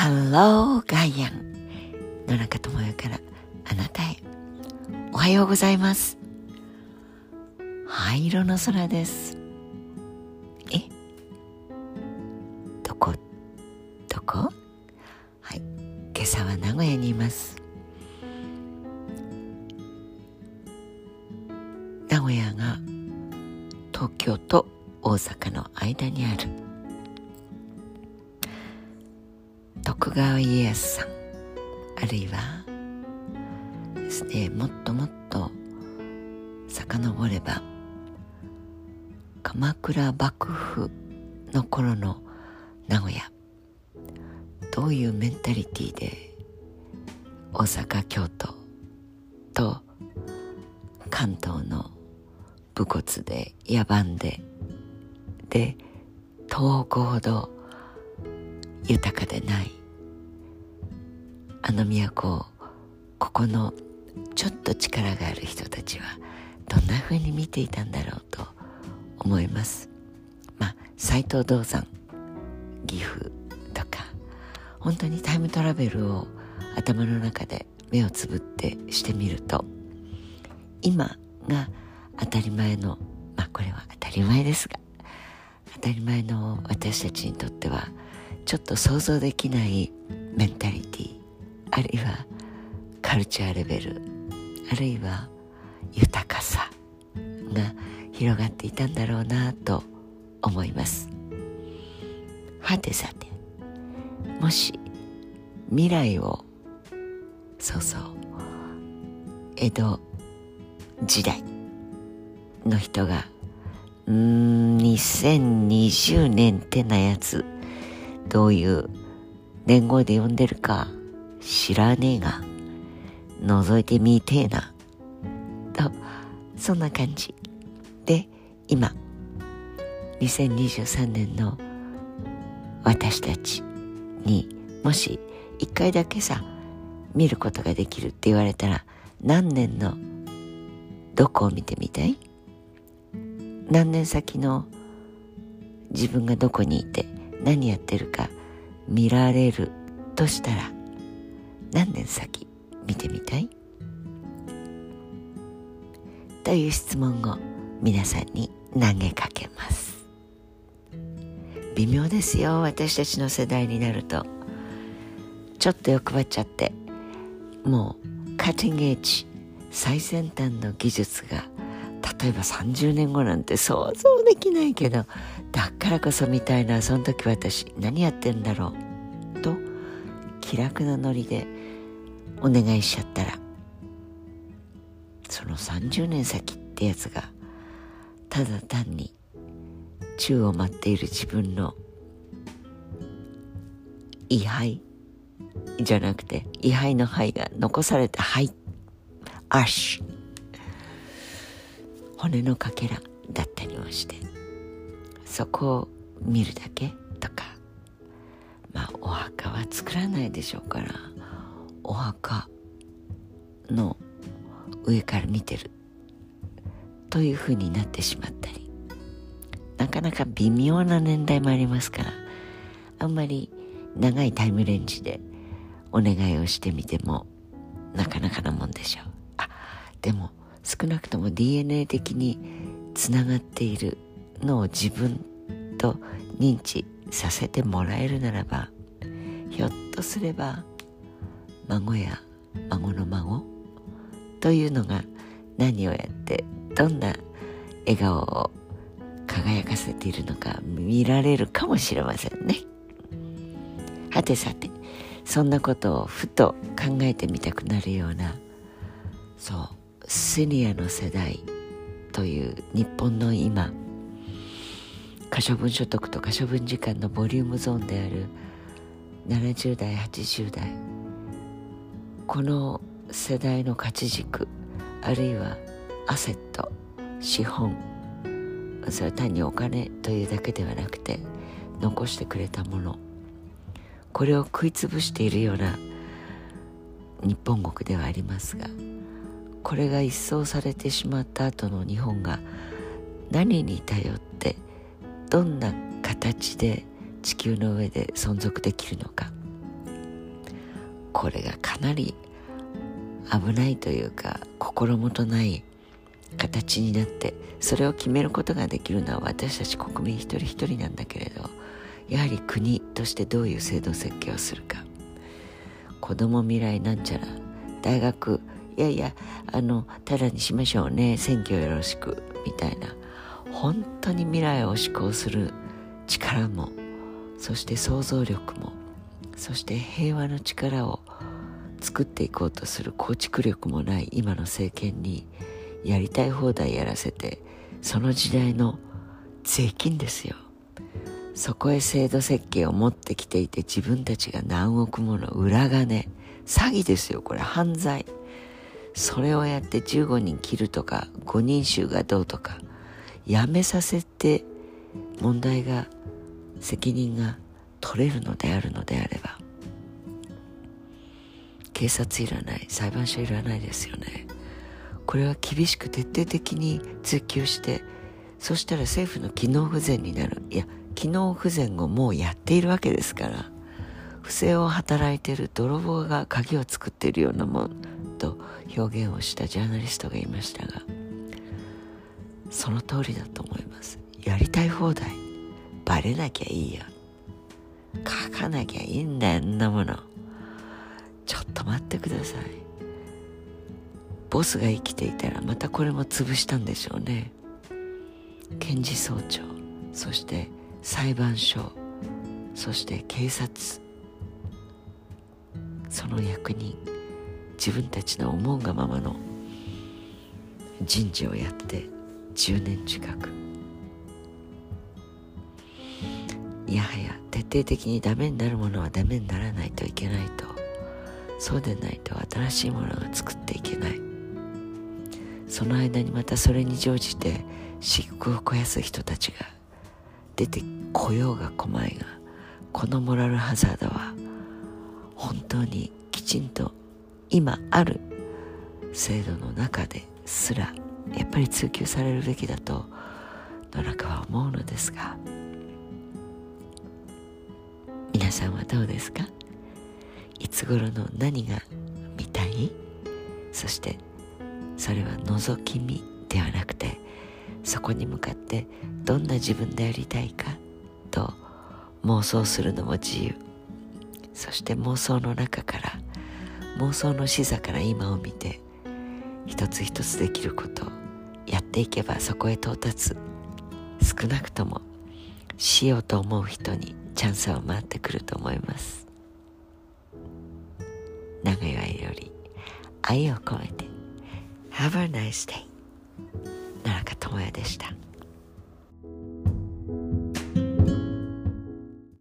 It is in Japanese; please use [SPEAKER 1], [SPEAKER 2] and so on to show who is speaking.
[SPEAKER 1] ハローガイアン野中智代からあなたへ。おはようございます。灰色の空です。え？どこ？どこ？はい。今朝は名古屋にいます。名古屋が東京と大阪の間にある。徳川家康さんあるいはですねもっともっと遡れば鎌倉幕府の頃の名古屋。どういうメンタリティーで大阪京都と関東の武骨で野蛮でで東北ほど豊かでないあの都ここのちょっと力がある人たちはどんな風に見ていたんだろうと思います。まあ斎藤道山岐阜とか本当にタイムトラベルを頭の中で目をつぶってしてみると今が当たり前のまあこれは当たり前ですが当たり前の私たちにとってはちょっと想像できないメンタリティあるいはカルチャーレベルあるいは豊かさが広がっていたんだろうなと思います。はてさてもし未来をそうそう江戸時代の人がうん2020年ってなやつどういう年号で呼んでるか知らねえが覗いてみてえな。とそんな感じ。で今2023年の私たちにもし一回だけさ見ることができるって言われたら何年のどこを見てみたい？何年先の自分がどこにいて何やってるか見られるとしたら何年先？見てみたい？という質問を皆さんに投げかけます。微妙ですよ。私たちの世代になると。ちょっと欲張っちゃって。もうカッティングエッジ最先端の技術が例えば30年後なんて想像できないけどだからこそみたいなその時私何やってんだろう。気楽なノリでお願いしちゃったらその30年先ってやつがただ単に宙を待っている自分の位牌じゃなくて位牌の牌が残された牌。アッシュ。骨のかけらだったりもしてそこを見るだけとか。お墓は作らないでしょうからお墓の上から見てるというふうになってしまったりなかなか微妙な年代もありますからあんまり長いタイムレンジでお願いをしてみてもなかなかなもんでしょう。あでも少なくとも DNA 的につながっているのを自分と認知させてもらえるならばひょっとすれば孫や孫の孫というのが何をやってどんな笑顔を輝かせているのか見られるかもしれませんね。はてさてそんなことをふと考えてみたくなるようなそうシニアの世代という日本の今可処分所得と可処分時間のボリュームゾーンである70代80代。この世代の価値軸あるいはアセット資本。それは単にお金というだけではなくて残してくれたもの。これを食いつぶしているような日本国ではありますがこれが一掃されてしまった後の日本が何に頼ってどんな形で地球の上で存続できるのか。これがかなり危ないというか心もとない形になってそれを決めることができるのは私たち国民一人一人なんだけれどやはり国としてどういう制度設計をするか。子供未来なんちゃら大学いやいやあのただにしましょうね選挙よろしくみたいな本当に未来を志向する力もそして想像力もそして平和の力を作っていこうとする構築力もない今の政権にやりたい放題やらせてその時代の税金ですよ。そこへ制度設計を持ってきていて自分たちが何億もの裏金詐欺ですよこれ犯罪。それをやって15人切るとか5人衆がどうとかやめさせて問題が責任が取れるのであるのであれば警察いらない裁判所いらないですよね。これは厳しく徹底的に追及してそしたら政府の機能不全になる。いや機能不全をもうやっているわけですから不正を働いている泥棒が鍵を作っているようなもんと表現をしたジャーナリストがいましたがその通りだと思います。やりたい放題。バレなきゃいいよ。書かなきゃいいんだよんなもの。ちょっと待ってください。ボスが生きていたらまたこれも潰したんでしょうね。検事総長。そして裁判所。そして警察。その役人。自分たちの思うがままの人事をやって10年近く。いやはや徹底的にダメになるものはダメにならないといけないと。そうでないと新しいものが作っていけない。その間にまたそれに乗じて漆黒を肥やす人たちが出てこようが来まいがこのモラルハザードは本当にきちんと今ある制度の中ですらやっぱり追求されるべきだと野中は思うのですがさんはどうですか？いつ頃の何が見たい？そしてそれは覗き見ではなくてそこに向かってどんな自分でありたいか？と妄想するのも自由。そして妄想の中から妄想の視座から今を見て一つ一つできることやっていけばそこへ到達。少なくともしようと思う人にチャンスは回ってくると思います。長い愛より愛を込めて Have a nice day 奈良香智也でした。